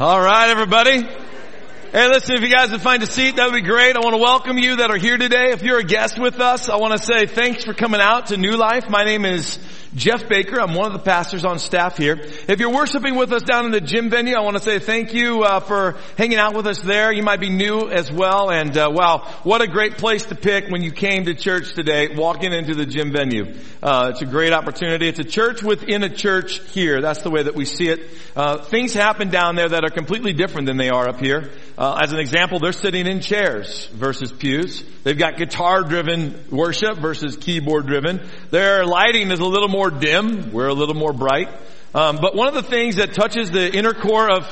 All right, everybody. Hey, listen, if you guys would find a seat, that would be great. I want to welcome you that are here today. If you're a guest with us, I want to say thanks for coming out to New Life. My name is Jeff Baker. I'm one of the pastors on staff here. If you're worshiping with us down in the gym venue, I want to say thank you uh, for hanging out with us there. You might be new as well, and uh, wow, what a great place to pick when you came to church today, walking into the gym venue. Uh, it's a great opportunity. It's a church within a church here. That's the way that we see it. Uh, things happen down there that are completely different than they are up here. Uh, as an example, they're sitting in chairs versus pews. They've got guitar-driven worship versus keyboard-driven. Their lighting is a little more dim. We're a little more bright. Um, but one of the things that touches the inner core of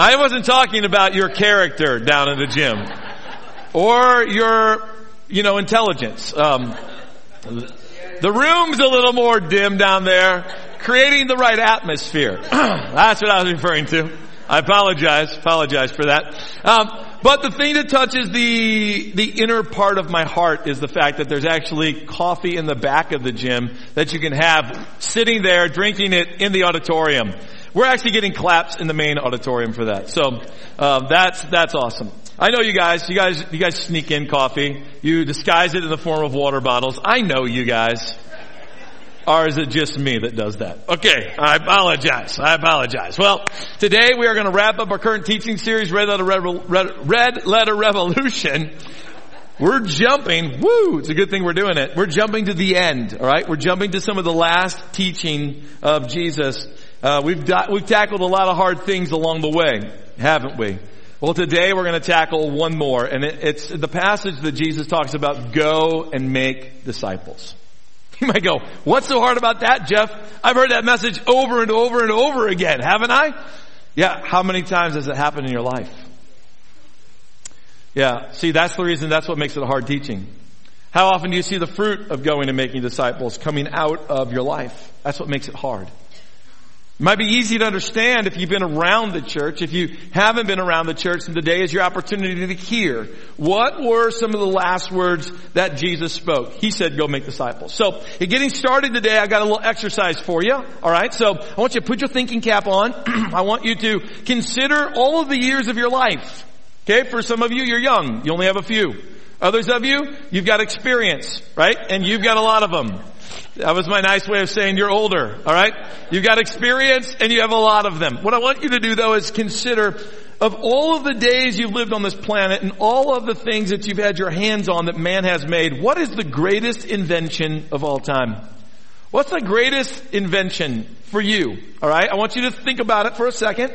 I wasn't talking about your character down in the gym or your, you know, intelligence. Um, the room's a little more dim down there, creating the right atmosphere. That's what I was referring to. I apologize, apologize for that. Um, but the thing that touches the the inner part of my heart is the fact that there's actually coffee in the back of the gym that you can have sitting there drinking it in the auditorium. We're actually getting claps in the main auditorium for that. So uh, that's that's awesome. I know you guys. You guys you guys sneak in coffee. You disguise it in the form of water bottles. I know you guys. Or is it just me that does that? Okay, I apologize. I apologize. Well, today we are going to wrap up our current teaching series, Red Letter, Red, Red Letter Revolution. We're jumping, woo, it's a good thing we're doing it. We're jumping to the end, alright? We're jumping to some of the last teaching of Jesus. Uh, we've, we've tackled a lot of hard things along the way, haven't we? Well, today we're going to tackle one more, and it, it's the passage that Jesus talks about, go and make disciples. You might go, what's so hard about that, Jeff? I've heard that message over and over and over again, haven't I? Yeah, how many times has it happened in your life? Yeah, see, that's the reason, that's what makes it a hard teaching. How often do you see the fruit of going and making disciples coming out of your life? That's what makes it hard. It might be easy to understand if you've been around the church. If you haven't been around the church, then today is your opportunity to hear. What were some of the last words that Jesus spoke? He said, go make disciples. So, in getting started today, I got a little exercise for you. Alright, so I want you to put your thinking cap on. I want you to consider all of the years of your life. Okay, for some of you, you're young. You only have a few. Others of you, you've got experience, right? And you've got a lot of them. That was my nice way of saying you're older, alright? You've got experience and you have a lot of them. What I want you to do though is consider of all of the days you've lived on this planet and all of the things that you've had your hands on that man has made, what is the greatest invention of all time? What's the greatest invention for you? Alright? I want you to think about it for a second.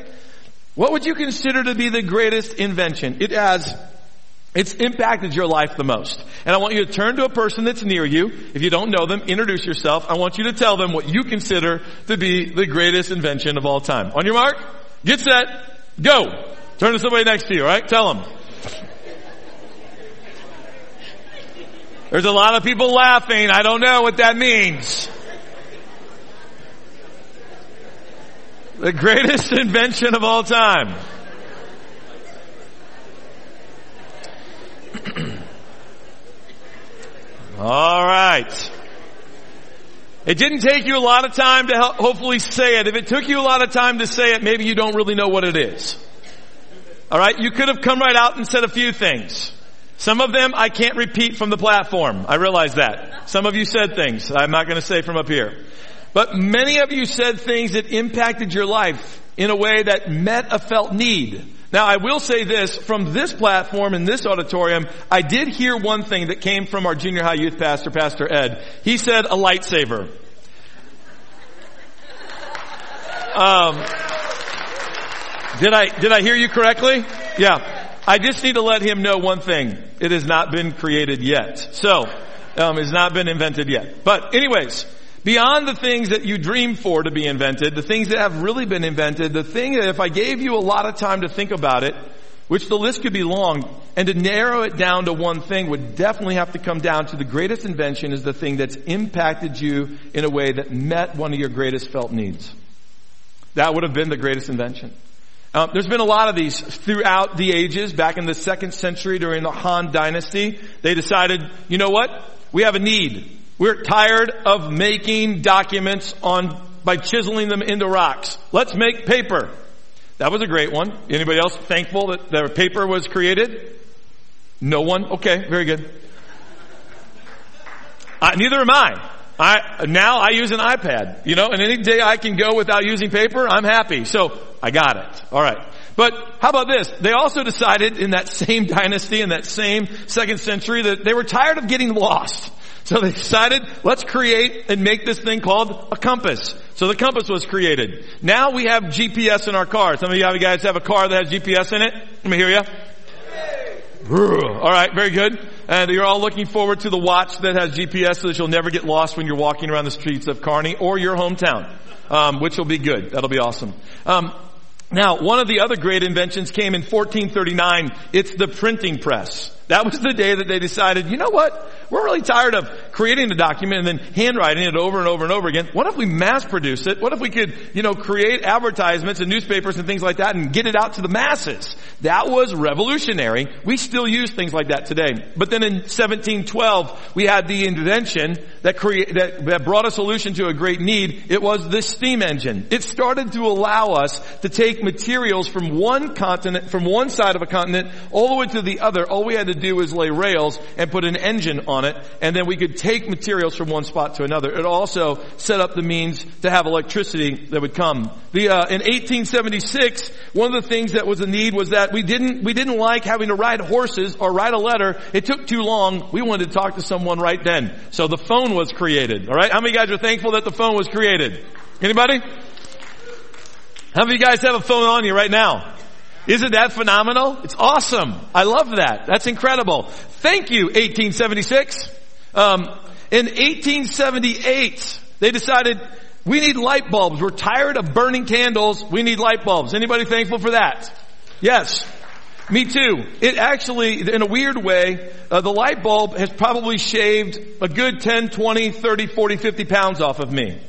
What would you consider to be the greatest invention? It has it's impacted your life the most. And I want you to turn to a person that's near you. If you don't know them, introduce yourself. I want you to tell them what you consider to be the greatest invention of all time. On your mark, get set, go. Turn to somebody next to you, alright? Tell them. There's a lot of people laughing. I don't know what that means. The greatest invention of all time. All right. It didn't take you a lot of time to hopefully say it. If it took you a lot of time to say it, maybe you don't really know what it is. All right, you could have come right out and said a few things. Some of them I can't repeat from the platform. I realize that. Some of you said things I'm not going to say from up here. But many of you said things that impacted your life in a way that met a felt need. Now I will say this, from this platform in this auditorium, I did hear one thing that came from our junior high youth pastor, Pastor Ed. He said a lightsaber. Um, did I, did I hear you correctly? Yeah. I just need to let him know one thing. It has not been created yet. So, um, it's not been invented yet. But anyways, Beyond the things that you dream for to be invented, the things that have really been invented, the thing that if I gave you a lot of time to think about it, which the list could be long, and to narrow it down to one thing would definitely have to come down to the greatest invention is the thing that's impacted you in a way that met one of your greatest felt needs. That would have been the greatest invention. Um, there's been a lot of these throughout the ages. Back in the second century during the Han Dynasty, they decided, you know what? We have a need. We're tired of making documents on by chiseling them into rocks. Let's make paper. That was a great one. Anybody else thankful that the paper was created? No one? Okay, very good. Uh, neither am I. I, now I use an iPad, you know, and any day I can go without using paper, I'm happy. So I got it. Alright. But how about this? They also decided in that same dynasty, in that same second century, that they were tired of getting lost. So they decided, let's create and make this thing called a compass. So the compass was created. Now we have GPS in our car. Some of you guys have a car that has GPS in it? Let me hear you. All right, very good. And you're all looking forward to the watch that has GPS so that you'll never get lost when you're walking around the streets of Kearney or your hometown, um, which will be good. That'll be awesome. Um, now, one of the other great inventions came in 1439. It's the printing press. That was the day that they decided, you know what? We're really tired of creating a document and then handwriting it over and over and over again. What if we mass produce it? What if we could, you know, create advertisements and newspapers and things like that and get it out to the masses? That was revolutionary. We still use things like that today. But then in 1712, we had the invention that create, that, that brought a solution to a great need. It was the steam engine. It started to allow us to take materials from one continent, from one side of a continent, all the way to the other. All we had to do is lay rails and put an engine on it, and then we could take materials from one spot to another. It also set up the means to have electricity that would come. The, uh, in 1876, one of the things that was a need was that we didn't we didn't like having to ride horses or write a letter. It took too long. We wanted to talk to someone right then, so the phone was created. All right, how many guys are thankful that the phone was created? Anybody? How many guys have a phone on you right now? Isn't that phenomenal? It's awesome. I love that. That's incredible. Thank you, 1876. Um, in 1878, they decided we need light bulbs. We're tired of burning candles. We need light bulbs. Anybody thankful for that? Yes. Me too. It actually, in a weird way, uh, the light bulb has probably shaved a good 10, 20, 30, 40, 50 pounds off of me.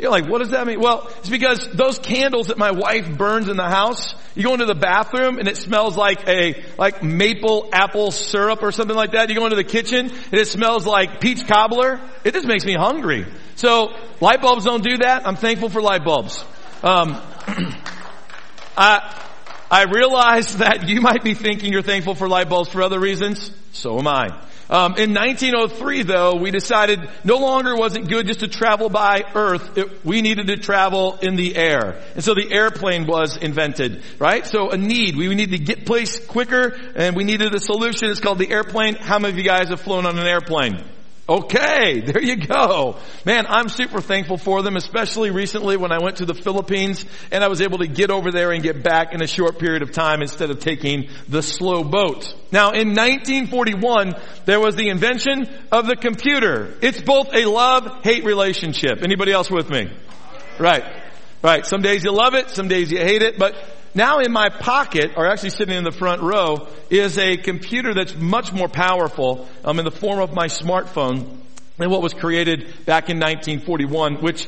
You're like, what does that mean? Well, it's because those candles that my wife burns in the house, you go into the bathroom and it smells like a, like maple apple syrup or something like that. You go into the kitchen and it smells like peach cobbler. It just makes me hungry. So, light bulbs don't do that. I'm thankful for light bulbs. Um, I, I realize that you might be thinking you're thankful for light bulbs for other reasons. So am I. Um, in 1903, though, we decided no longer was it good just to travel by Earth. It, we needed to travel in the air, and so the airplane was invented. Right? So a need. We needed to get place quicker, and we needed a solution. It's called the airplane. How many of you guys have flown on an airplane? Okay, there you go. Man, I'm super thankful for them, especially recently when I went to the Philippines and I was able to get over there and get back in a short period of time instead of taking the slow boat. Now in 1941, there was the invention of the computer. It's both a love-hate relationship. Anybody else with me? Right. Right. Some days you love it, some days you hate it, but now in my pocket, or actually sitting in the front row, is a computer that's much more powerful um, in the form of my smartphone than what was created back in 1941, which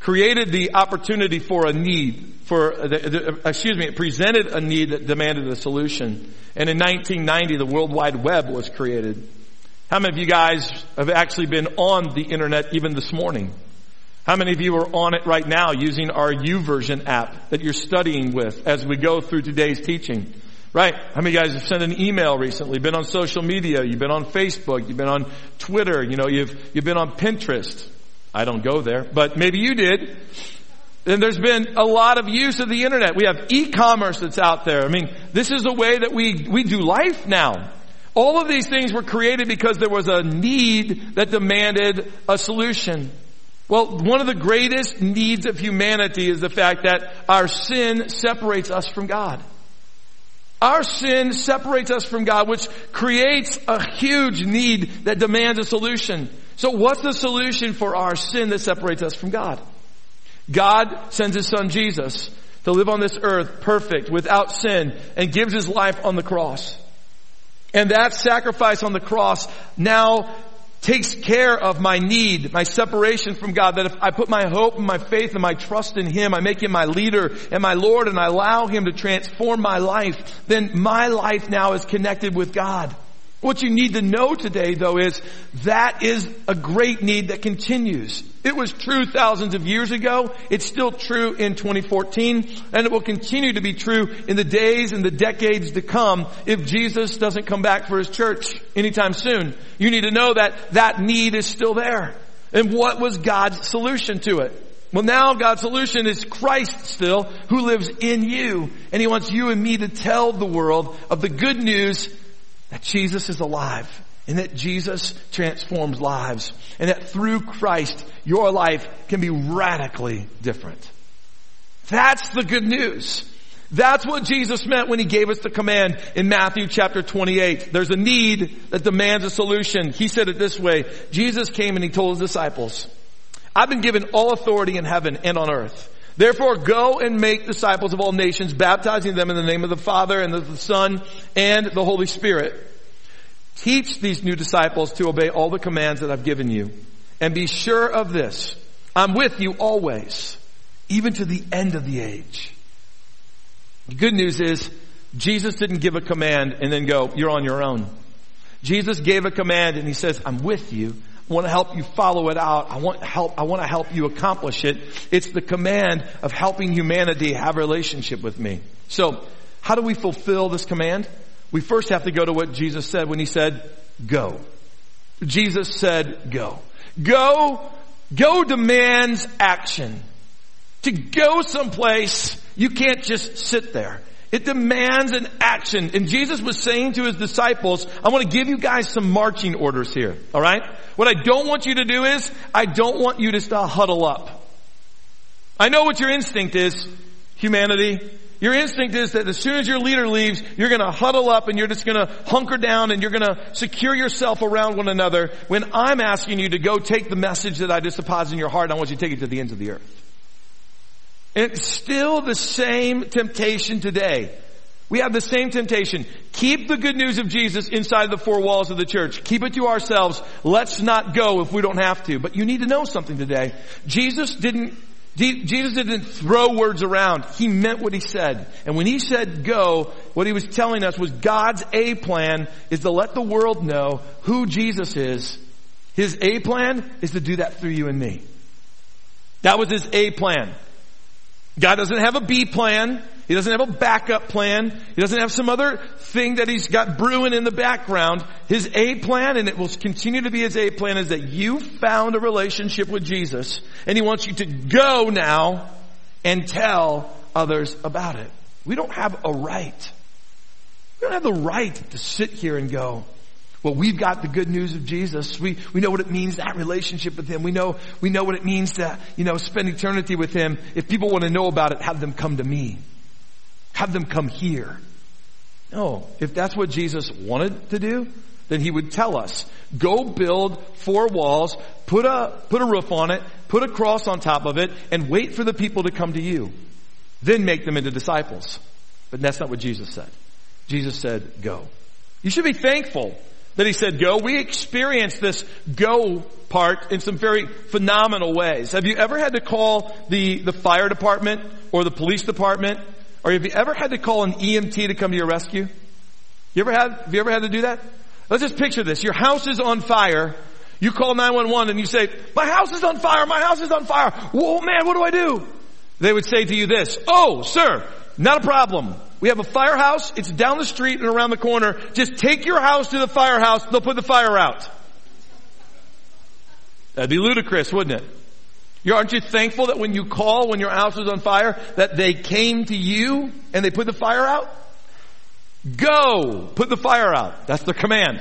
created the opportunity for a need, for, the, the, excuse me, it presented a need that demanded a solution. And in 1990, the World Wide Web was created. How many of you guys have actually been on the internet even this morning? How many of you are on it right now using our YouVersion app that you're studying with as we go through today's teaching? Right? How many guys have sent an email recently? Been on social media? You've been on Facebook? You've been on Twitter? You know, you've, you've been on Pinterest. I don't go there, but maybe you did. And there's been a lot of use of the internet. We have e-commerce that's out there. I mean, this is the way that we, we do life now. All of these things were created because there was a need that demanded a solution. Well, one of the greatest needs of humanity is the fact that our sin separates us from God. Our sin separates us from God, which creates a huge need that demands a solution. So what's the solution for our sin that separates us from God? God sends His Son Jesus to live on this earth perfect, without sin, and gives His life on the cross. And that sacrifice on the cross now takes care of my need, my separation from God, that if I put my hope and my faith and my trust in Him, I make Him my leader and my Lord and I allow Him to transform my life, then my life now is connected with God. What you need to know today though is that is a great need that continues. It was true thousands of years ago. It's still true in 2014 and it will continue to be true in the days and the decades to come if Jesus doesn't come back for his church anytime soon. You need to know that that need is still there. And what was God's solution to it? Well now God's solution is Christ still who lives in you and he wants you and me to tell the world of the good news that Jesus is alive and that Jesus transforms lives and that through Christ your life can be radically different. That's the good news. That's what Jesus meant when he gave us the command in Matthew chapter 28. There's a need that demands a solution. He said it this way. Jesus came and he told his disciples, I've been given all authority in heaven and on earth. Therefore go and make disciples of all nations, baptizing them in the name of the Father and of the Son and the Holy Spirit. Teach these new disciples to obey all the commands that I've given you. And be sure of this. I'm with you always, even to the end of the age. The good news is, Jesus didn't give a command and then go, you're on your own. Jesus gave a command and he says, I'm with you. I want to help you follow it out. I want help, I want to help you accomplish it. It's the command of helping humanity have a relationship with me. So, how do we fulfill this command? We first have to go to what Jesus said when he said, go. Jesus said, go. Go, go demands action. To go someplace, you can't just sit there. It demands an action. And Jesus was saying to his disciples, I want to give you guys some marching orders here. Alright? What I don't want you to do is, I don't want you to huddle up. I know what your instinct is, humanity. Your instinct is that as soon as your leader leaves, you're gonna huddle up and you're just gonna hunker down and you're gonna secure yourself around one another when I'm asking you to go take the message that I just deposit in your heart I want you to take it to the ends of the earth. And it's still the same temptation today. We have the same temptation. Keep the good news of Jesus inside the four walls of the church. Keep it to ourselves. Let's not go if we don't have to. But you need to know something today. Jesus didn't Jesus didn't throw words around. He meant what he said. And when he said go, what he was telling us was God's A plan is to let the world know who Jesus is. His A plan is to do that through you and me. That was his A plan. God doesn't have a B plan. He doesn't have a backup plan. He doesn't have some other thing that he's got brewing in the background. His A plan, and it will continue to be his A plan, is that you found a relationship with Jesus, and he wants you to go now and tell others about it. We don't have a right. We don't have the right to sit here and go, well, we've got the good news of Jesus. We, we know what it means that relationship with Him. We know, we know what it means to, you know, spend eternity with Him. If people want to know about it, have them come to me. Have them come here. No. If that's what Jesus wanted to do, then He would tell us, go build four walls, put a, put a roof on it, put a cross on top of it, and wait for the people to come to you. Then make them into disciples. But that's not what Jesus said. Jesus said, go. You should be thankful that he said go. We experience this go part in some very phenomenal ways. Have you ever had to call the, the fire department or the police department? Or have you ever had to call an EMT to come to your rescue? You ever had, have you ever had to do that? Let's just picture this. Your house is on fire. You call 911 and you say, my house is on fire, my house is on fire. Whoa man, what do I do? They would say to you this, oh sir, not a problem. We have a firehouse. It's down the street and around the corner. Just take your house to the firehouse. They'll put the fire out. That'd be ludicrous, wouldn't it? You, aren't you thankful that when you call, when your house is on fire, that they came to you and they put the fire out? Go! Put the fire out. That's the command.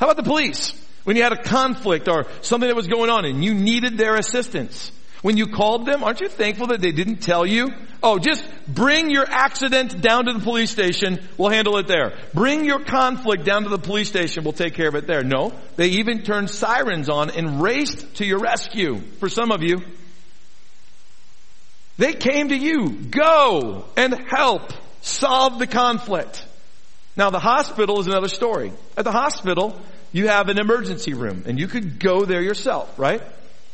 How about the police? When you had a conflict or something that was going on and you needed their assistance. When you called them, aren't you thankful that they didn't tell you? Oh, just bring your accident down to the police station. We'll handle it there. Bring your conflict down to the police station. We'll take care of it there. No. They even turned sirens on and raced to your rescue. For some of you. They came to you. Go and help solve the conflict. Now the hospital is another story. At the hospital, you have an emergency room and you could go there yourself, right?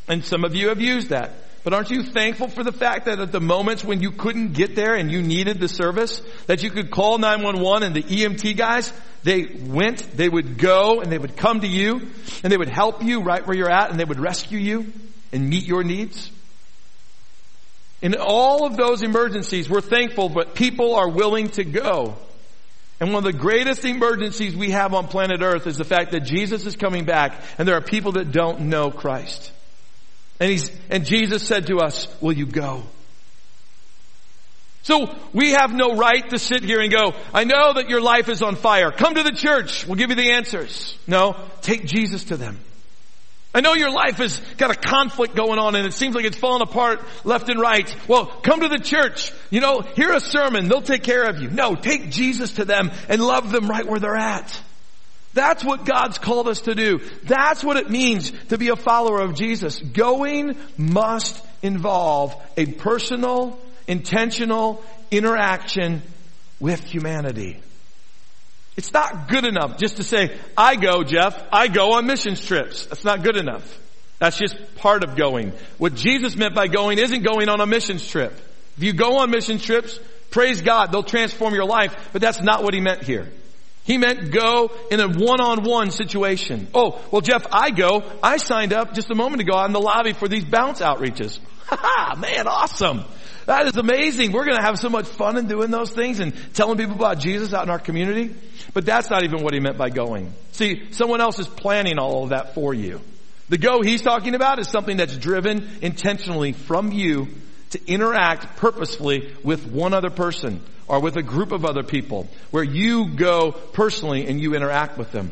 And some of you have used that. But aren't you thankful for the fact that at the moments when you couldn't get there and you needed the service, that you could call 911 and the EMT guys, they went, they would go and they would come to you and they would help you right where you're at and they would rescue you? and meet your needs? In all of those emergencies, we're thankful, but people are willing to go. And one of the greatest emergencies we have on planet earth is the fact that Jesus is coming back and there are people that don't know Christ. And he's, and Jesus said to us, will you go? So we have no right to sit here and go, I know that your life is on fire. Come to the church. We'll give you the answers. No, take Jesus to them. I know your life has got a conflict going on and it seems like it's falling apart left and right. Well, come to the church. You know, hear a sermon. They'll take care of you. No, take Jesus to them and love them right where they're at. That's what God's called us to do. That's what it means to be a follower of Jesus. Going must involve a personal, intentional interaction with humanity. It's not good enough just to say, I go, Jeff, I go on missions trips. That's not good enough. That's just part of going. What Jesus meant by going isn't going on a missions trip. If you go on mission trips, praise God, they'll transform your life, but that's not what he meant here. He meant go in a one-on-one situation. Oh, well Jeff, I go. I signed up just a moment ago on the lobby for these bounce outreaches. Ha man, awesome. That is amazing. We're going to have so much fun in doing those things and telling people about Jesus out in our community. But that's not even what he meant by going. See, someone else is planning all of that for you. The go he's talking about is something that's driven intentionally from you to interact purposefully with one other person or with a group of other people where you go personally and you interact with them.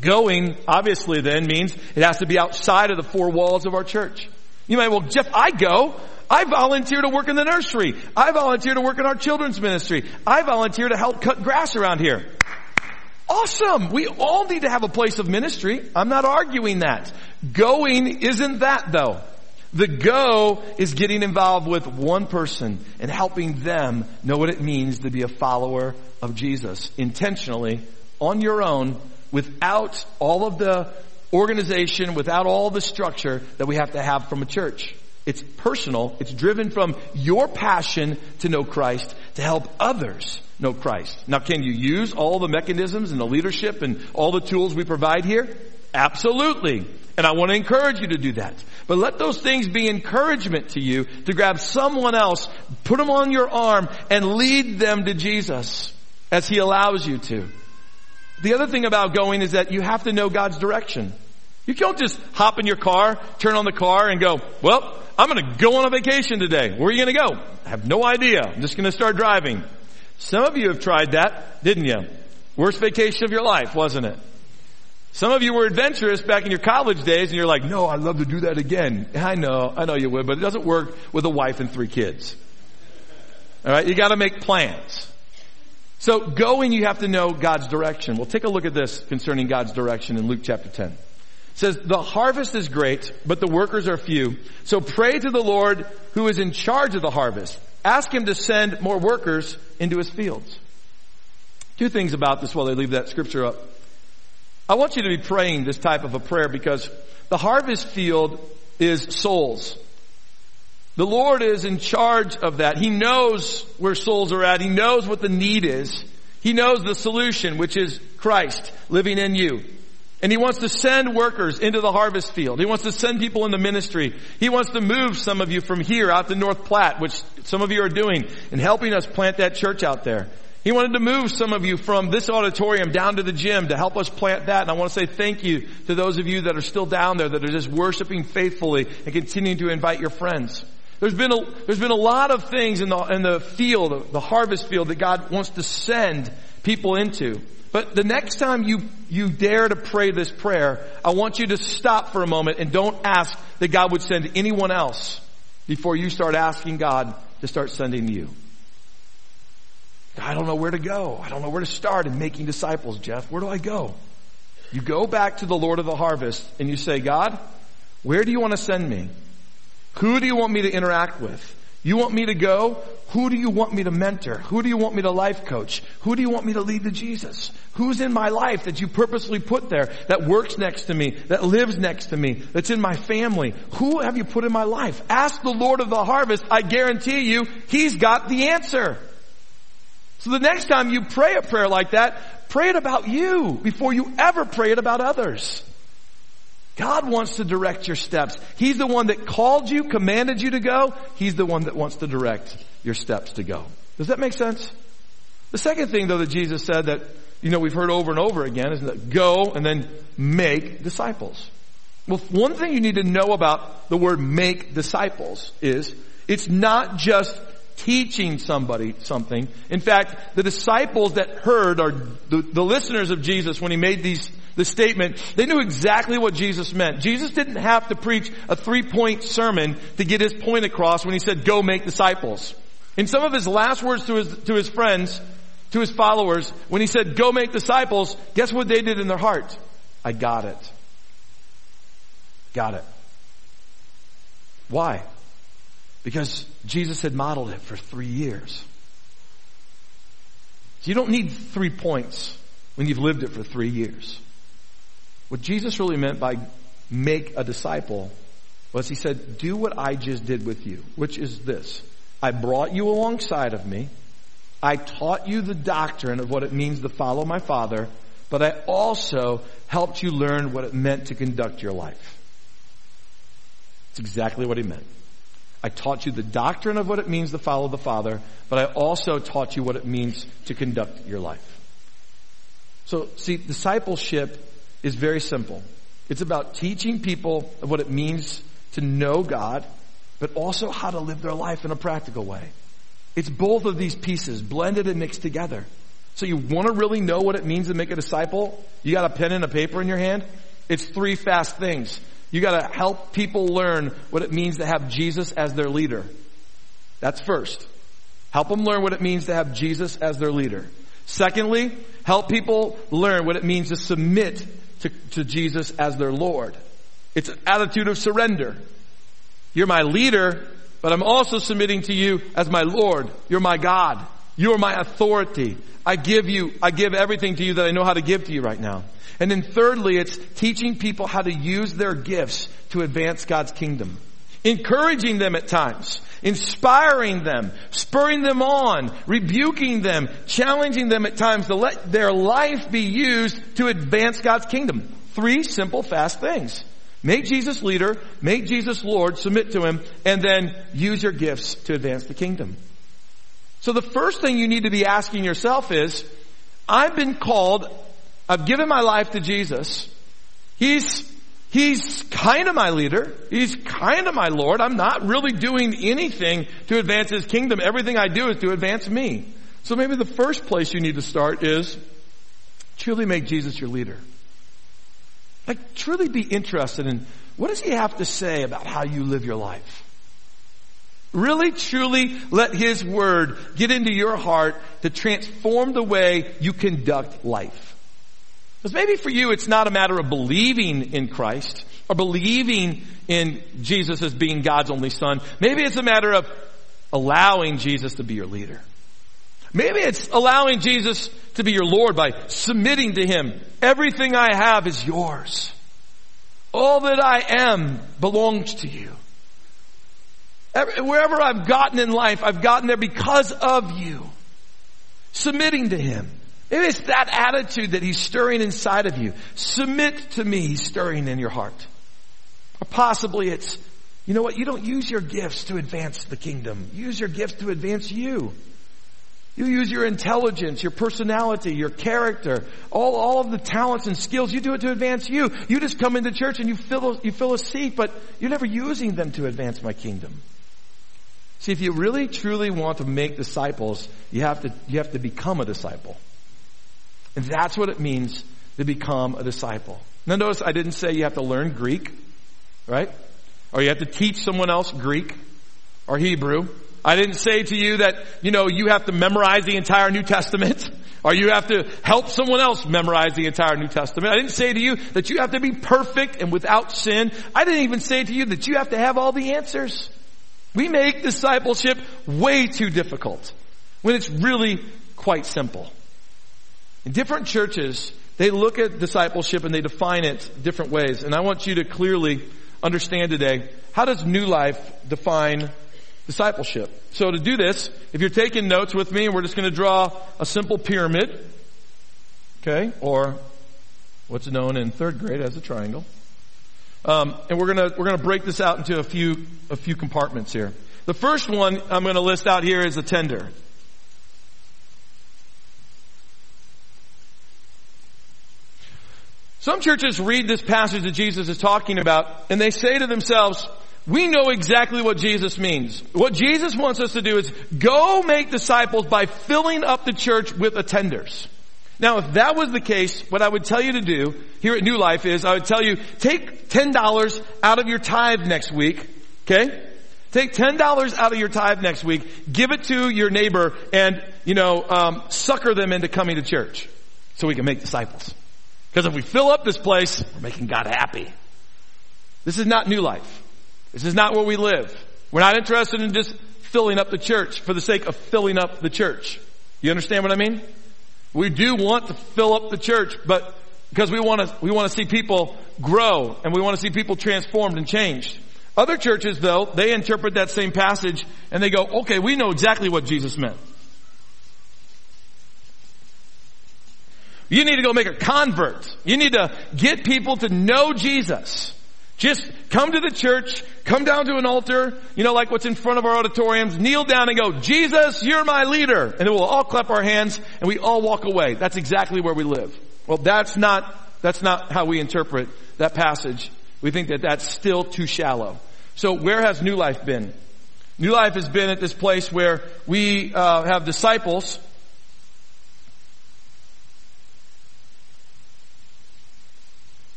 Going, obviously then means it has to be outside of the four walls of our church. You might, well, Jeff, I go. I volunteer to work in the nursery. I volunteer to work in our children's ministry. I volunteer to help cut grass around here. Awesome. We all need to have a place of ministry. I'm not arguing that. Going isn't that though. The go is getting involved with one person and helping them know what it means to be a follower of Jesus intentionally on your own without all of the organization, without all the structure that we have to have from a church. It's personal. It's driven from your passion to know Christ, to help others know Christ. Now can you use all the mechanisms and the leadership and all the tools we provide here? Absolutely. And I want to encourage you to do that. But let those things be encouragement to you to grab someone else, put them on your arm, and lead them to Jesus as He allows you to. The other thing about going is that you have to know God's direction. You can't just hop in your car, turn on the car and go, well, I'm going to go on a vacation today. Where are you going to go? I have no idea. I'm just going to start driving. Some of you have tried that, didn't you? Worst vacation of your life, wasn't it? Some of you were adventurous back in your college days and you're like, no, I'd love to do that again. I know, I know you would, but it doesn't work with a wife and three kids. Alright, you gotta make plans. So going, you have to know God's direction. We'll take a look at this concerning God's direction in Luke chapter 10 says, the harvest is great, but the workers are few. So pray to the Lord who is in charge of the harvest. Ask him to send more workers into his fields. Two things about this while they leave that scripture up. I want you to be praying this type of a prayer because the harvest field is souls. The Lord is in charge of that. He knows where souls are at. He knows what the need is. He knows the solution, which is Christ living in you. And he wants to send workers into the harvest field. He wants to send people into ministry. He wants to move some of you from here out to North Platte, which some of you are doing, and helping us plant that church out there. He wanted to move some of you from this auditorium down to the gym to help us plant that. And I want to say thank you to those of you that are still down there that are just worshiping faithfully and continuing to invite your friends. There's been a, there's been a lot of things in the, in the field, the harvest field that God wants to send people into. But the next time you, you dare to pray this prayer, I want you to stop for a moment and don't ask that God would send anyone else before you start asking God to start sending you. I don't know where to go. I don't know where to start in making disciples, Jeff. Where do I go? You go back to the Lord of the harvest and you say, God, where do you want to send me? Who do you want me to interact with? You want me to go? Who do you want me to mentor? Who do you want me to life coach? Who do you want me to lead to Jesus? Who's in my life that you purposely put there, that works next to me, that lives next to me, that's in my family? Who have you put in my life? Ask the Lord of the harvest. I guarantee you, He's got the answer. So the next time you pray a prayer like that, pray it about you before you ever pray it about others. God wants to direct your steps. He's the one that called you, commanded you to go. He's the one that wants to direct your steps to go. Does that make sense? The second thing though that Jesus said that, you know, we've heard over and over again is that go and then make disciples. Well, one thing you need to know about the word make disciples is it's not just teaching somebody something. In fact, the disciples that heard or the, the listeners of Jesus when he made these the statement, they knew exactly what Jesus meant. Jesus didn't have to preach a three-point sermon to get his point across when he said, go make disciples. In some of his last words to his, to his friends, to his followers, when he said, go make disciples, guess what they did in their heart? I got it. Got it. Why? Because Jesus had modeled it for three years. So you don't need three points when you've lived it for three years. What Jesus really meant by make a disciple was he said, do what I just did with you, which is this. I brought you alongside of me. I taught you the doctrine of what it means to follow my Father, but I also helped you learn what it meant to conduct your life. It's exactly what he meant. I taught you the doctrine of what it means to follow the Father, but I also taught you what it means to conduct your life. So, see, discipleship is very simple. It's about teaching people what it means to know God, but also how to live their life in a practical way. It's both of these pieces blended and mixed together. So you want to really know what it means to make a disciple? You got a pen and a paper in your hand? It's three fast things. You gotta help people learn what it means to have Jesus as their leader. That's first. Help them learn what it means to have Jesus as their leader. Secondly, help people learn what it means to submit to, to Jesus as their Lord. It's an attitude of surrender. You're my leader, but I'm also submitting to you as my Lord. You're my God. You are my authority. I give you, I give everything to you that I know how to give to you right now. And then thirdly, it's teaching people how to use their gifts to advance God's kingdom. Encouraging them at times, inspiring them, spurring them on, rebuking them, challenging them at times to let their life be used to advance God's kingdom. Three simple, fast things. Make Jesus leader, make Jesus Lord, submit to Him, and then use your gifts to advance the kingdom. So the first thing you need to be asking yourself is, I've been called I've given my life to Jesus. He's, he's kind of my leader. He's kind of my Lord. I'm not really doing anything to advance His kingdom. Everything I do is to advance me. So maybe the first place you need to start is truly make Jesus your leader. Like truly be interested in what does He have to say about how you live your life? Really, truly let His Word get into your heart to transform the way you conduct life. Because maybe for you it's not a matter of believing in Christ or believing in Jesus as being God's only son. Maybe it's a matter of allowing Jesus to be your leader. Maybe it's allowing Jesus to be your Lord by submitting to Him. Everything I have is yours. All that I am belongs to you. Wherever I've gotten in life, I've gotten there because of you. Submitting to Him. It's that attitude that he's stirring inside of you. Submit to me, he's stirring in your heart. Or possibly it's, you know what, you don't use your gifts to advance the kingdom. Use your gifts to advance you. You use your intelligence, your personality, your character, all, all of the talents and skills. You do it to advance you. You just come into church and you fill, you fill a seat, but you're never using them to advance my kingdom. See, if you really truly want to make disciples, you have to, you have to become a disciple. And that's what it means to become a disciple. Now notice I didn't say you have to learn Greek, right? Or you have to teach someone else Greek or Hebrew. I didn't say to you that, you know, you have to memorize the entire New Testament or you have to help someone else memorize the entire New Testament. I didn't say to you that you have to be perfect and without sin. I didn't even say to you that you have to have all the answers. We make discipleship way too difficult when it's really quite simple. In different churches, they look at discipleship and they define it different ways. And I want you to clearly understand today, how does New Life define discipleship? So to do this, if you're taking notes with me, we're just going to draw a simple pyramid. Okay? Or what's known in third grade as a triangle. Um, and we're gonna, we're gonna break this out into a few, a few compartments here. The first one I'm gonna list out here is a tender. Some churches read this passage that Jesus is talking about and they say to themselves, we know exactly what Jesus means. What Jesus wants us to do is go make disciples by filling up the church with attenders. Now, if that was the case, what I would tell you to do here at New Life is I would tell you, take $10 out of your tithe next week, okay? Take $10 out of your tithe next week, give it to your neighbor, and, you know, um, sucker them into coming to church so we can make disciples. Because if we fill up this place, we're making God happy. This is not New Life. This is not where we live. We're not interested in just filling up the church for the sake of filling up the church. You understand what I mean? We do want to fill up the church, but because we want to, we want to see people grow and we want to see people transformed and changed. Other churches though, they interpret that same passage and they go, okay, we know exactly what Jesus meant. You need to go make a convert. You need to get people to know Jesus. Just come to the church, come down to an altar, you know, like what's in front of our auditoriums, kneel down and go, Jesus, you're my leader. And then we'll all clap our hands and we all walk away. That's exactly where we live. Well, that's not, that's not how we interpret that passage. We think that that's still too shallow. So where has New Life been? New Life has been at this place where we uh, have disciples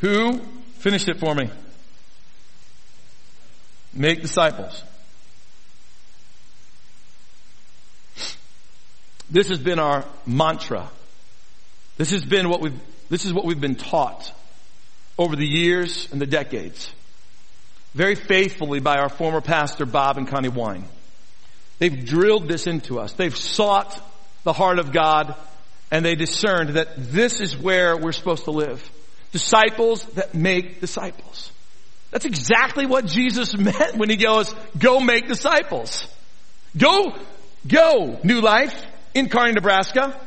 who Finish it for me. Make disciples. This has been our mantra. This has been what we've, this is what we've been taught over the years and the decades. Very faithfully by our former pastor Bob and Connie Wine. They've drilled this into us. They've sought the heart of God and they discerned that this is where we're supposed to live. Disciples that make disciples. That's exactly what Jesus meant when he goes, go make disciples. Go, go, New Life in Kearney, Nebraska.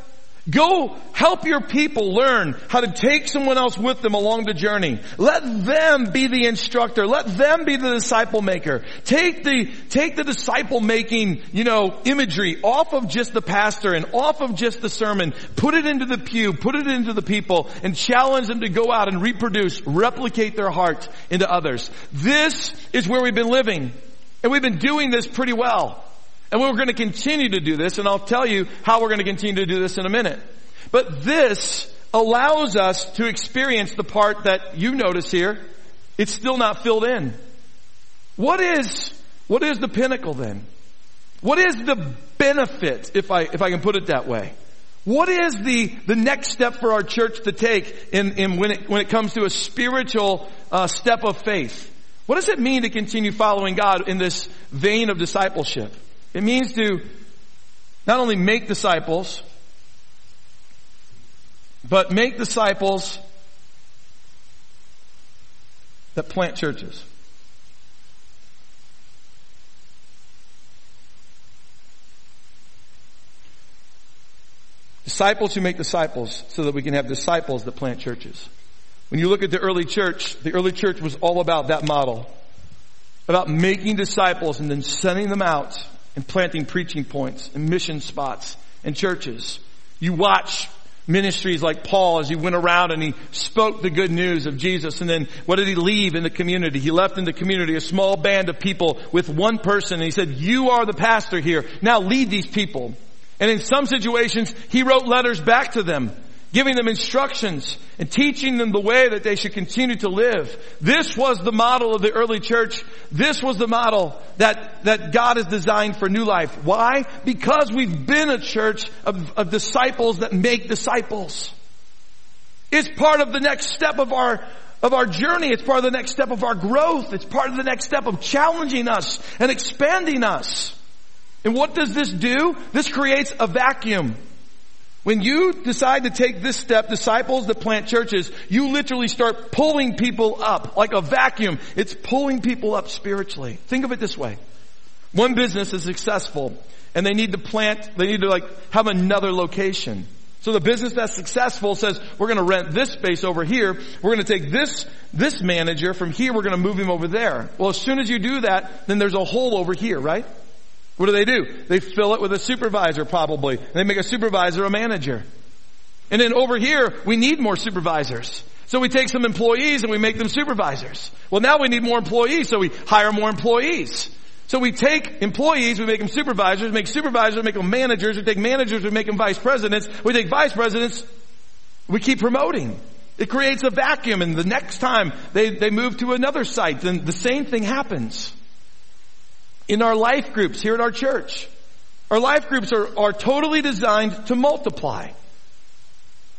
Go help your people learn how to take someone else with them along the journey. Let them be the instructor. Let them be the disciple maker. Take the, take the disciple making, you know, imagery off of just the pastor and off of just the sermon. Put it into the pew, put it into the people and challenge them to go out and reproduce, replicate their heart into others. This is where we've been living. And we've been doing this pretty well. And we're going to continue to do this, and I'll tell you how we're going to continue to do this in a minute. But this allows us to experience the part that you notice here. It's still not filled in. What is, what is the pinnacle then? What is the benefit, if I, if I can put it that way? What is the, the next step for our church to take in, in when, it, when it comes to a spiritual uh, step of faith? What does it mean to continue following God in this vein of discipleship? It means to not only make disciples, but make disciples that plant churches. Disciples who make disciples so that we can have disciples that plant churches. When you look at the early church, the early church was all about that model. About making disciples and then sending them out and planting preaching points and mission spots and churches. You watch ministries like Paul as he went around and he spoke the good news of Jesus and then what did he leave in the community? He left in the community a small band of people with one person and he said, you are the pastor here. Now lead these people. And in some situations, he wrote letters back to them giving them instructions and teaching them the way that they should continue to live. This was the model of the early church. This was the model that, that God has designed for new life. Why? Because we've been a church of, of disciples that make disciples. It's part of the next step of our, of our journey. It's part of the next step of our growth. It's part of the next step of challenging us and expanding us. And what does this do? This creates a vacuum. When you decide to take this step, disciples that plant churches, you literally start pulling people up like a vacuum. It's pulling people up spiritually. Think of it this way. One business is successful and they need to plant, they need to like have another location. So the business that's successful says, we're going to rent this space over here. We're going to take this, this manager from here. We're going to move him over there. Well, as soon as you do that, then there's a hole over here, right? What do they do? They fill it with a supervisor probably. They make a supervisor a manager. And then over here, we need more supervisors. So we take some employees and we make them supervisors. Well, now we need more employees, so we hire more employees. So we take employees, we make them supervisors, make supervisors, make them managers, we take managers, we make them vice presidents, we take vice presidents, we keep promoting. It creates a vacuum and the next time they, they move to another site, then the same thing happens. In our life groups here at our church, our life groups are, are totally designed to multiply.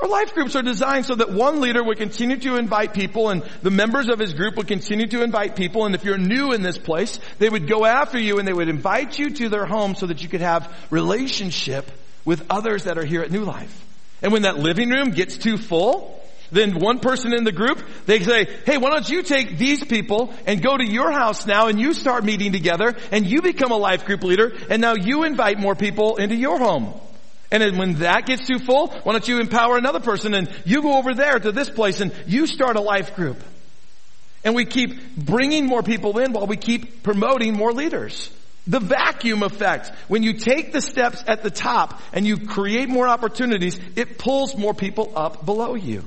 Our life groups are designed so that one leader would continue to invite people and the members of his group would continue to invite people and if you're new in this place, they would go after you and they would invite you to their home so that you could have relationship with others that are here at New Life. And when that living room gets too full, then one person in the group, they say, hey, why don't you take these people and go to your house now and you start meeting together and you become a life group leader and now you invite more people into your home. And then when that gets too full, why don't you empower another person and you go over there to this place and you start a life group. And we keep bringing more people in while we keep promoting more leaders. The vacuum effect. When you take the steps at the top and you create more opportunities, it pulls more people up below you.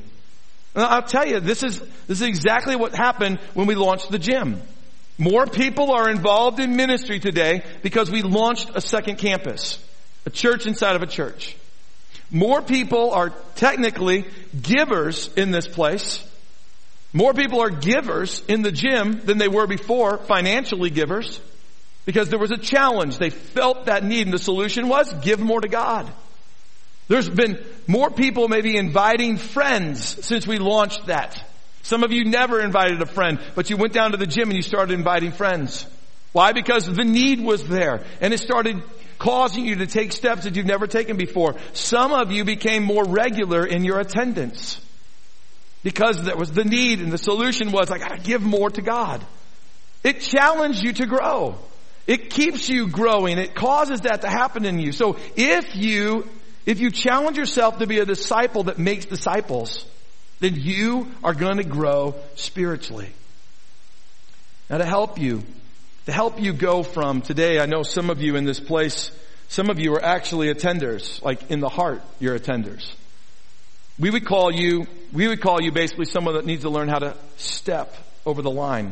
And I'll tell you, this is, this is exactly what happened when we launched the gym. More people are involved in ministry today because we launched a second campus. A church inside of a church. More people are technically givers in this place. More people are givers in the gym than they were before, financially givers. Because there was a challenge. They felt that need and the solution was give more to God. There's been more people maybe inviting friends since we launched that. Some of you never invited a friend, but you went down to the gym and you started inviting friends. Why? Because the need was there and it started causing you to take steps that you've never taken before. Some of you became more regular in your attendance because there was the need and the solution was I gotta give more to God. It challenged you to grow. It keeps you growing. It causes that to happen in you. So if you, if you challenge yourself to be a disciple that makes disciples, then you are going to grow spiritually. Now to help you, to help you go from today, I know some of you in this place, some of you are actually attenders, like in the heart, you're attenders. We would call you, we would call you basically someone that needs to learn how to step over the line.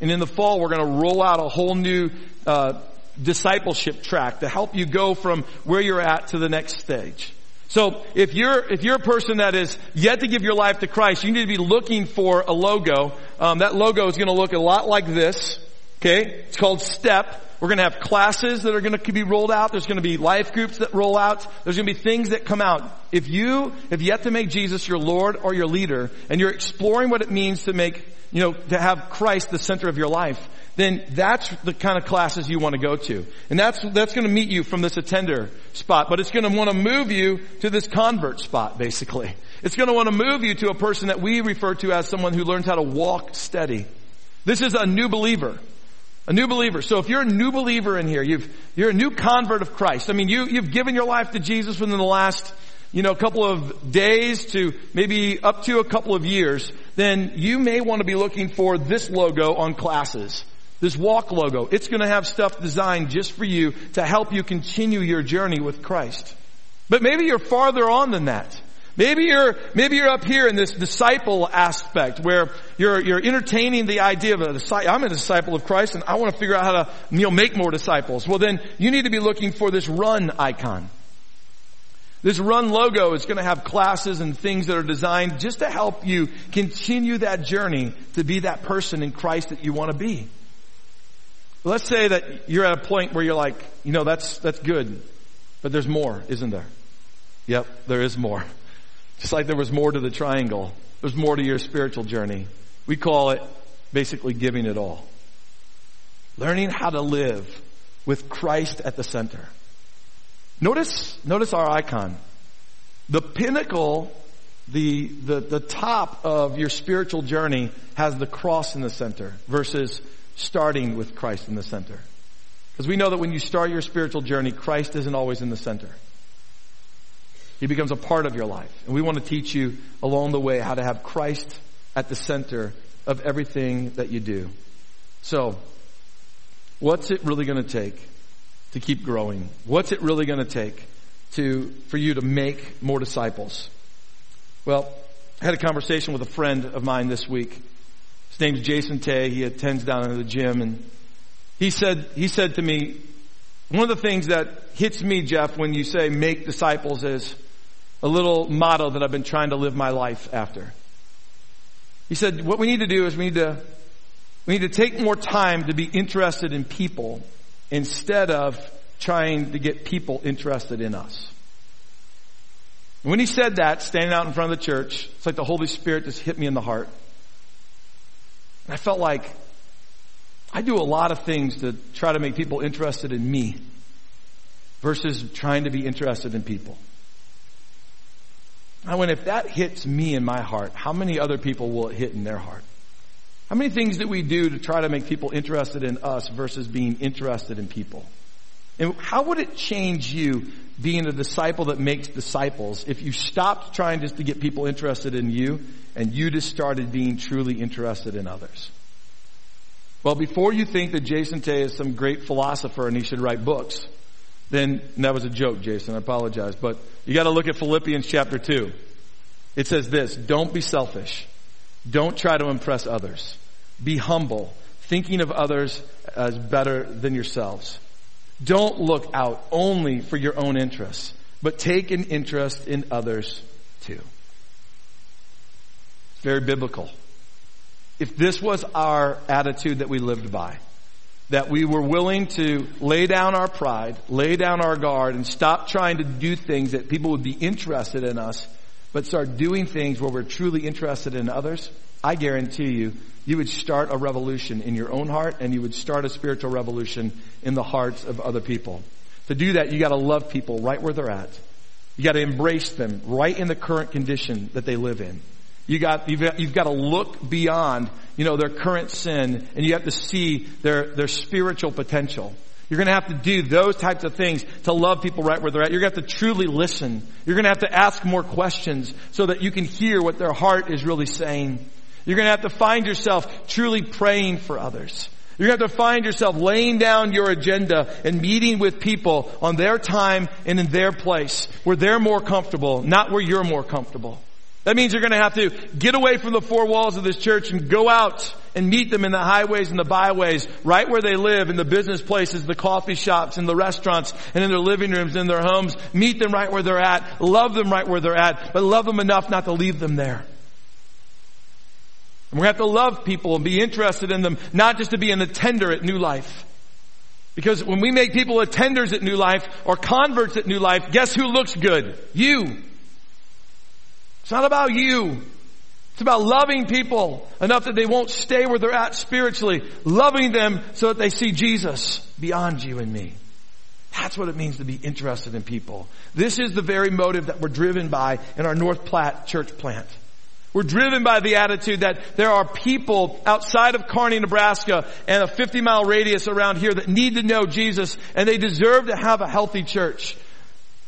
And in the fall, we're going to roll out a whole new uh, discipleship track to help you go from where you're at to the next stage. So if you're if you're a person that is yet to give your life to Christ, you need to be looking for a logo. Um, that logo is going to look a lot like this. Okay? It's called STEP. We're going to have classes that are going to be rolled out. There's going to be life groups that roll out. There's going to be things that come out. If you have yet to make Jesus your Lord or your leader, and you're exploring what it means to make, you know, to have Christ the center of your life, then that's the kind of classes you want to go to. And that's, that's going to meet you from this attender spot, but it's going to want to move you to this convert spot, basically. It's going to want to move you to a person that we refer to as someone who learns how to walk steady. This is a new believer. A new believer. So if you're a new believer in here, you've, you're a new convert of Christ. I mean, you, you've given your life to Jesus within the last, you know, couple of days to maybe up to a couple of years, then you may want to be looking for this logo on classes. This walk logo. It's going to have stuff designed just for you to help you continue your journey with Christ. But maybe you're farther on than that. Maybe you're, maybe you're up here in this disciple aspect where you're, you're entertaining the idea of a disciple. I'm a disciple of Christ and I want to figure out how to, you know, make more disciples. Well then, you need to be looking for this run icon. This run logo is going to have classes and things that are designed just to help you continue that journey to be that person in Christ that you want to be. Let's say that you're at a point where you're like, you know, that's, that's good, but there's more, isn't there? Yep, there is more. Just like there was more to the triangle, there's more to your spiritual journey. We call it basically giving it all. Learning how to live with Christ at the center. Notice, notice our icon. The pinnacle, the, the, the top of your spiritual journey has the cross in the center versus starting with Christ in the center. Because we know that when you start your spiritual journey, Christ isn't always in the center. He becomes a part of your life. And we want to teach you along the way how to have Christ at the center of everything that you do. So, what's it really going to take to keep growing? What's it really going to take to, for you to make more disciples? Well, I had a conversation with a friend of mine this week. His name's Jason Tay. He attends down in the gym and he said, he said to me, one of the things that hits me, Jeff, when you say make disciples is a little motto that I've been trying to live my life after. He said, what we need to do is we need to, we need to take more time to be interested in people instead of trying to get people interested in us. And when he said that, standing out in front of the church, it's like the Holy Spirit just hit me in the heart. And I felt like I do a lot of things to try to make people interested in me versus trying to be interested in people. I went, if that hits me in my heart, how many other people will it hit in their heart? How many things that we do to try to make people interested in us versus being interested in people? And how would it change you being a disciple that makes disciples if you stopped trying just to get people interested in you and you just started being truly interested in others? Well, before you think that Jason Tay is some great philosopher and he should write books, then that was a joke, Jason. I apologize. But you gotta look at Philippians chapter 2. It says this, don't be selfish. Don't try to impress others. Be humble, thinking of others as better than yourselves. Don't look out only for your own interests, but take an interest in others too. It's very biblical. If this was our attitude that we lived by, that we were willing to lay down our pride, lay down our guard, and stop trying to do things that people would be interested in us, but start doing things where we're truly interested in others, I guarantee you, you would start a revolution in your own heart and you would start a spiritual revolution in the hearts of other people. To do that, you gotta love people right where they're at. You gotta embrace them right in the current condition that they live in. You got, you've got, you've got to look beyond, you know, their current sin and you have to see their, their spiritual potential. You're gonna have to do those types of things to love people right where they're at. You're gonna have to truly listen. You're gonna have to ask more questions so that you can hear what their heart is really saying. You're gonna have to find yourself truly praying for others. You're going to have to find yourself laying down your agenda and meeting with people on their time and in their place where they're more comfortable, not where you're more comfortable. That means you're going to have to get away from the four walls of this church and go out and meet them in the highways and the byways, right where they live, in the business places, the coffee shops, in the restaurants, and in their living rooms, in their homes. Meet them right where they're at. Love them right where they're at, but love them enough not to leave them there. And we have to love people and be interested in them, not just to be an attender at New Life. Because when we make people attenders at New Life or converts at New Life, guess who looks good? You. It's not about you. It's about loving people enough that they won't stay where they're at spiritually. Loving them so that they see Jesus beyond you and me. That's what it means to be interested in people. This is the very motive that we're driven by in our North Platte church plant. We're driven by the attitude that there are people outside of Kearney, Nebraska and a 50 mile radius around here that need to know Jesus and they deserve to have a healthy church.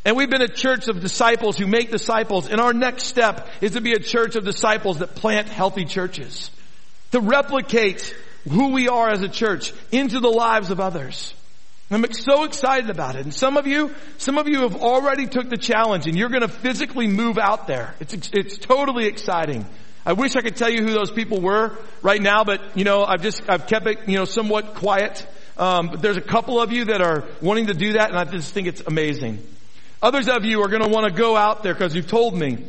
And we've been a church of disciples who make disciples. And our next step is to be a church of disciples that plant healthy churches. To replicate who we are as a church into the lives of others. I'm so excited about it. And some of you, some of you have already took the challenge and you're going to physically move out there. It's, it's totally exciting. I wish I could tell you who those people were right now, but you know, I've just, I've kept it, you know, somewhat quiet. Um, but there's a couple of you that are wanting to do that and I just think it's amazing. Others of you are going to want to go out there because you've told me.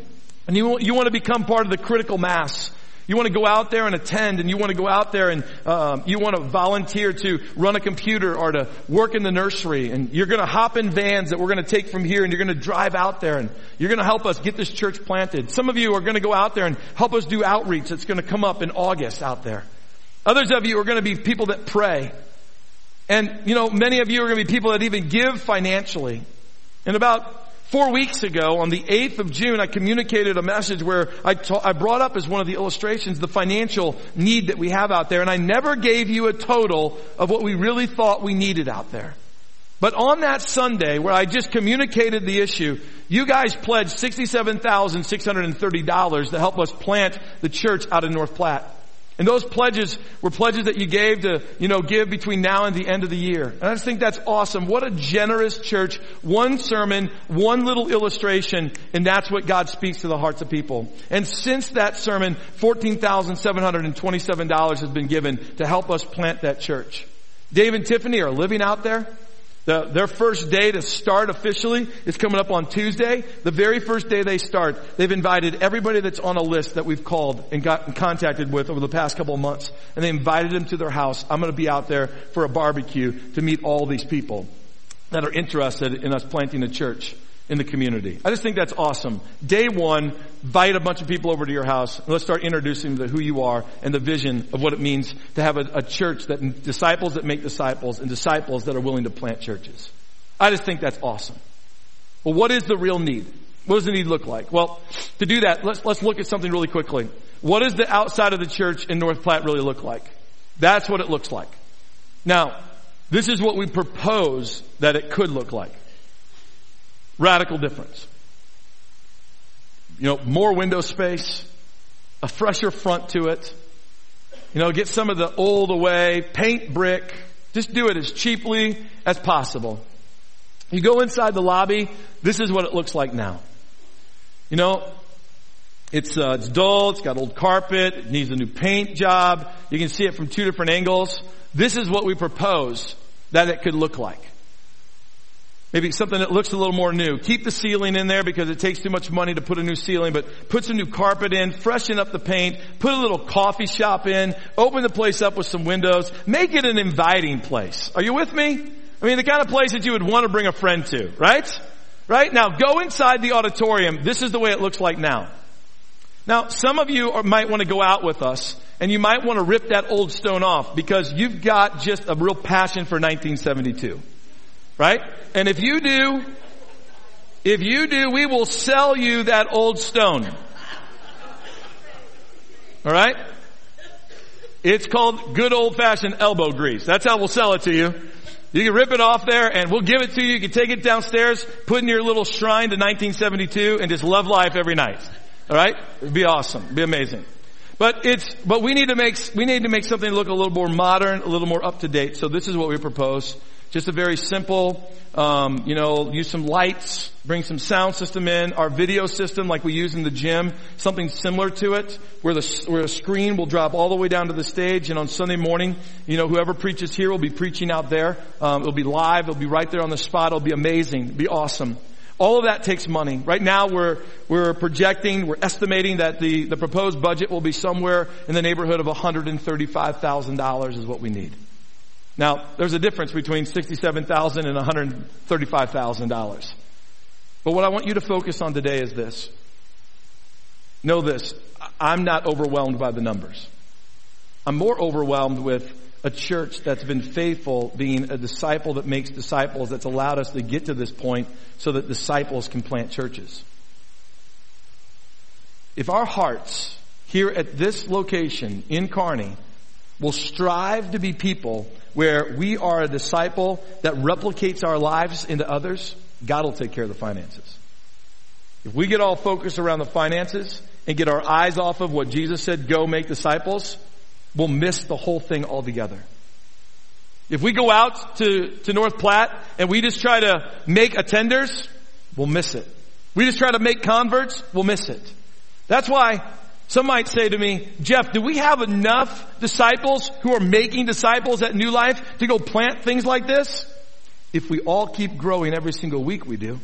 And you, you want to become part of the critical mass. You want to go out there and attend and you want to go out there and um, you want to volunteer to run a computer or to work in the nursery and you're going to hop in vans that we're going to take from here and you're going to drive out there and you're going to help us get this church planted. Some of you are going to go out there and help us do outreach that's going to come up in August out there. Others of you are going to be people that pray. And, you know, many of you are going to be people that even give financially. And about four weeks ago, on the 8th of June, I communicated a message where I, ta- I brought up as one of the illustrations the financial need that we have out there. And I never gave you a total of what we really thought we needed out there. But on that Sunday where I just communicated the issue, you guys pledged $67,630 to help us plant the church out of North Platte. And those pledges were pledges that you gave to, you know, give between now and the end of the year. And I just think that's awesome. What a generous church. One sermon, one little illustration, and that's what God speaks to the hearts of people. And since that sermon, $14,727 has been given to help us plant that church. Dave and Tiffany are living out there. The, their first day to start officially is coming up on Tuesday. The very first day they start, they've invited everybody that's on a list that we've called and gotten contacted with over the past couple of months. And they invited them to their house. I'm going to be out there for a barbecue to meet all these people that are interested in us planting a church in the community. I just think that's awesome. Day one, invite a bunch of people over to your house and let's start introducing them to who you are and the vision of what it means to have a, a church that disciples that make disciples and disciples that are willing to plant churches. I just think that's awesome. Well, what is the real need? What does the need look like? Well, to do that, let's, let's look at something really quickly. What does the outside of the church in North Platte really look like? That's what it looks like. Now, this is what we propose that it could look like. Radical difference. You know, more window space, a fresher front to it. You know, get some of the old away, paint brick, just do it as cheaply as possible. You go inside the lobby, this is what it looks like now. You know, it's, uh, it's dull, it's got old carpet, it needs a new paint job. You can see it from two different angles. This is what we propose that it could look like. Maybe something that looks a little more new. Keep the ceiling in there because it takes too much money to put a new ceiling, but put some new carpet in, freshen up the paint, put a little coffee shop in, open the place up with some windows, make it an inviting place. Are you with me? I mean, the kind of place that you would want to bring a friend to, right? Right? Now go inside the auditorium. This is the way it looks like now. Now, some of you are, might want to go out with us and you might want to rip that old stone off because you've got just a real passion for 1972. Right? And if you do, if you do, we will sell you that old stone. Alright? It's called good old fashioned elbow grease. That's how we'll sell it to you. You can rip it off there and we'll give it to you. You can take it downstairs, put in your little shrine to 1972 and just love life every night. Alright? It'd be awesome. It'd be amazing. But it's, but we need to make, we need to make something look a little more modern, a little more up to date. So this is what we propose. Just a very simple, um, you know, use some lights, bring some sound system in. Our video system, like we use in the gym, something similar to it, where the where a screen will drop all the way down to the stage. And on Sunday morning, you know, whoever preaches here will be preaching out there. Um, it'll be live. It'll be right there on the spot. It'll be amazing. It'll be awesome. All of that takes money. Right now we're, we're projecting, we're estimating that the, the proposed budget will be somewhere in the neighborhood of $135,000 is what we need. Now, there's a difference between $67,000 and $135,000. But what I want you to focus on today is this. Know this. I'm not overwhelmed by the numbers. I'm more overwhelmed with a church that's been faithful, being a disciple that makes disciples, that's allowed us to get to this point so that disciples can plant churches. If our hearts here at this location in Kearney will strive to be people where we are a disciple that replicates our lives into others, God will take care of the finances. If we get all focused around the finances and get our eyes off of what Jesus said, go make disciples, we'll miss the whole thing altogether. If we go out to, to North Platte and we just try to make attenders, we'll miss it. We just try to make converts, we'll miss it. That's why some might say to me, Jeff, do we have enough disciples who are making disciples at New Life to go plant things like this? If we all keep growing every single week, we do.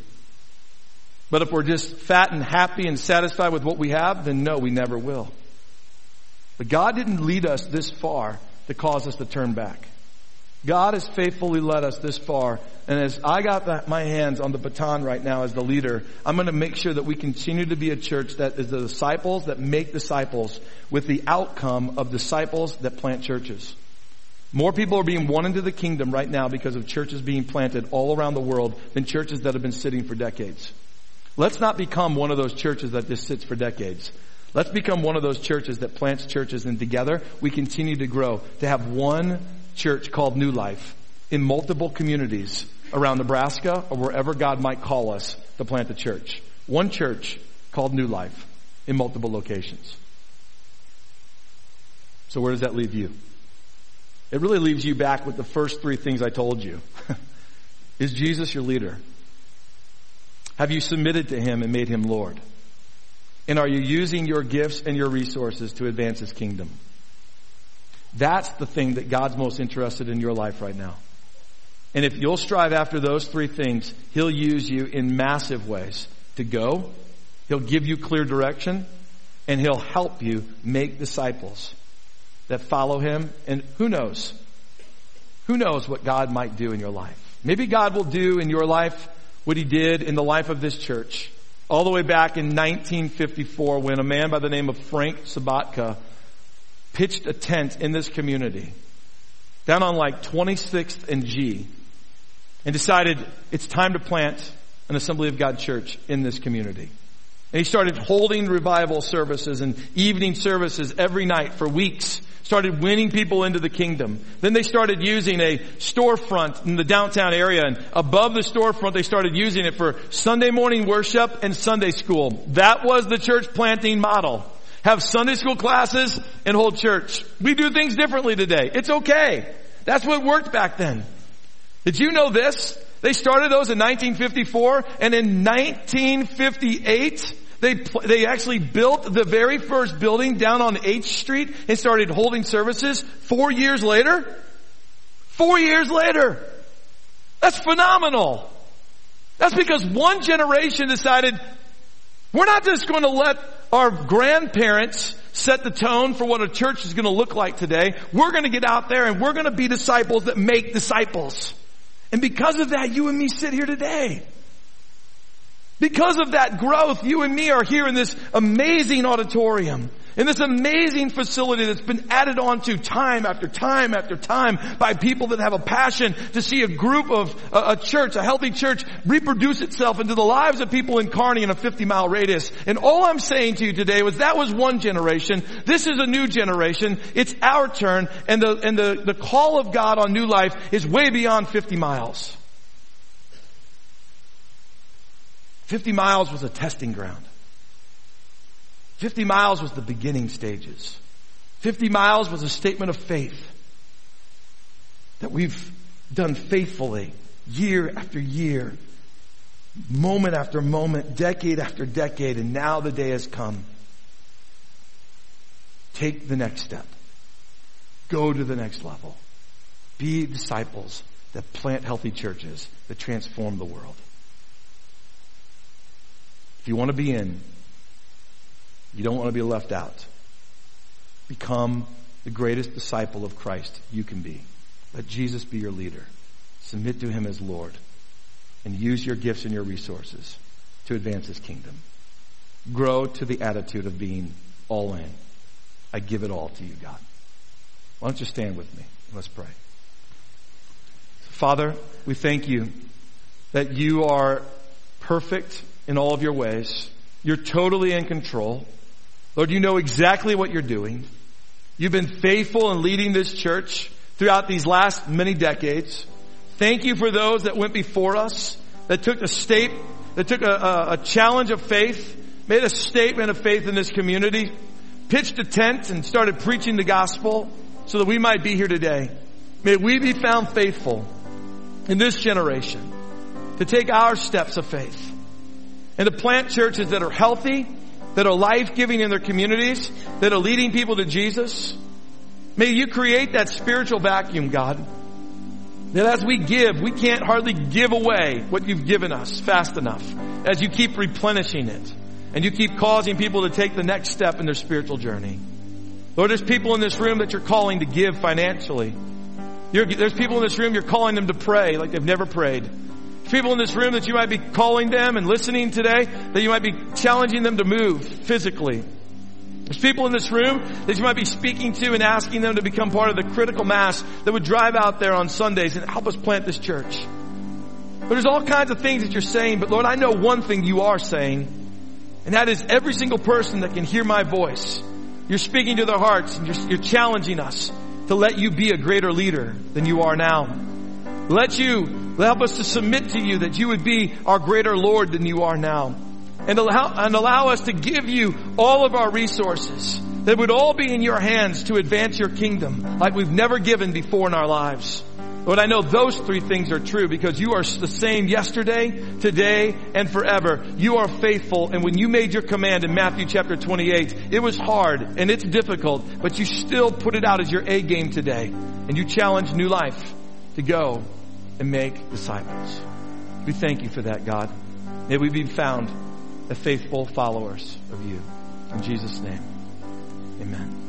But if we're just fat and happy and satisfied with what we have, then no, we never will. But God didn't lead us this far to cause us to turn back. God has faithfully led us this far. And as I got my hands on the baton right now as the leader, I'm going to make sure that we continue to be a church that is the disciples that make disciples with the outcome of disciples that plant churches. More people are being won into the kingdom right now because of churches being planted all around the world than churches that have been sitting for decades. Let's not become one of those churches that just sits for decades. Let's become one of those churches that plants churches and together we continue to grow to have one church called New Life in multiple communities around Nebraska or wherever God might call us to plant the church. One church called New Life in multiple locations. So where does that leave you? It really leaves you back with the first three things I told you. Is Jesus your leader? Have you submitted to Him and made Him Lord? And are you using your gifts and your resources to advance His kingdom? That's the thing that God's most interested in your life right now. And if you'll strive after those three things, He'll use you in massive ways to go. He'll give you clear direction and He'll help you make disciples that follow Him. And who knows? Who knows what God might do in your life? Maybe God will do in your life what He did in the life of this church all the way back in 1954 when a man by the name of Frank Sabatka pitched a tent in this community down on like 26th and G and decided it's time to plant an Assembly of God church in this community. And he started holding revival services and evening services every night for weeks. Started winning people into the kingdom. Then they started using a storefront in the downtown area and above the storefront they started using it for Sunday morning worship and Sunday school. That was the church planting model. Have Sunday school classes and hold church. We do things differently today. It's okay. That's what worked back then. Did you know this? They started those in 1954 and in 1958 they, they actually built the very first building down on H Street and started holding services four years later. Four years later. That's phenomenal. That's because one generation decided we're not just going to let our grandparents set the tone for what a church is going to look like today. We're going to get out there and we're going to be disciples that make disciples. And because of that, you and me sit here today. Because of that growth, you and me are here in this amazing auditorium, in this amazing facility that's been added on to time after time after time by people that have a passion to see a group of, a, a church, a healthy church, reproduce itself into the lives of people in Kearney in a 50 mile radius. And all I'm saying to you today was that was one generation. This is a new generation. It's our turn. And the, and the, the call of God on new life is way beyond 50 miles. 50 miles was a testing ground. 50 miles was the beginning stages. 50 miles was a statement of faith that we've done faithfully year after year, moment after moment, decade after decade, and now the day has come. Take the next step. Go to the next level. Be disciples that plant healthy churches that transform the world. If you want to be in, you don't want to be left out. Become the greatest disciple of Christ you can be. Let Jesus be your leader. Submit to him as Lord. And use your gifts and your resources to advance his kingdom. Grow to the attitude of being all in. I give it all to you, God. Why don't you stand with me? Let's pray. Father, we thank you that you are perfect in all of your ways. You're totally in control. Lord, you know exactly what you're doing. You've been faithful in leading this church throughout these last many decades. Thank you for those that went before us, that took a state, that took a, a, a challenge of faith, made a statement of faith in this community, pitched a tent and started preaching the gospel so that we might be here today. May we be found faithful in this generation to take our steps of faith and to plant churches that are healthy, that are life-giving in their communities, that are leading people to Jesus. May you create that spiritual vacuum, God. That as we give, we can't hardly give away what you've given us fast enough. As you keep replenishing it. And you keep causing people to take the next step in their spiritual journey. Lord, there's people in this room that you're calling to give financially. You're, there's people in this room you're calling them to pray like they've never prayed people in this room that you might be calling them and listening today, that you might be challenging them to move physically. There's people in this room that you might be speaking to and asking them to become part of the critical mass that would drive out there on Sundays and help us plant this church. But there's all kinds of things that you're saying, but Lord, I know one thing you are saying, and that is every single person that can hear my voice. You're speaking to their hearts and you're, you're challenging us to let you be a greater leader than you are now. Let you Help us to submit to you that you would be our greater Lord than you are now. And allow, and allow us to give you all of our resources that would all be in your hands to advance your kingdom like we've never given before in our lives. Lord, I know those three things are true because you are the same yesterday, today, and forever. You are faithful. And when you made your command in Matthew chapter 28, it was hard and it's difficult, but you still put it out as your A game today. And you challenge new life to go and make disciples. We thank you for that, God. May we be found faithful followers of you. In Jesus' name, amen.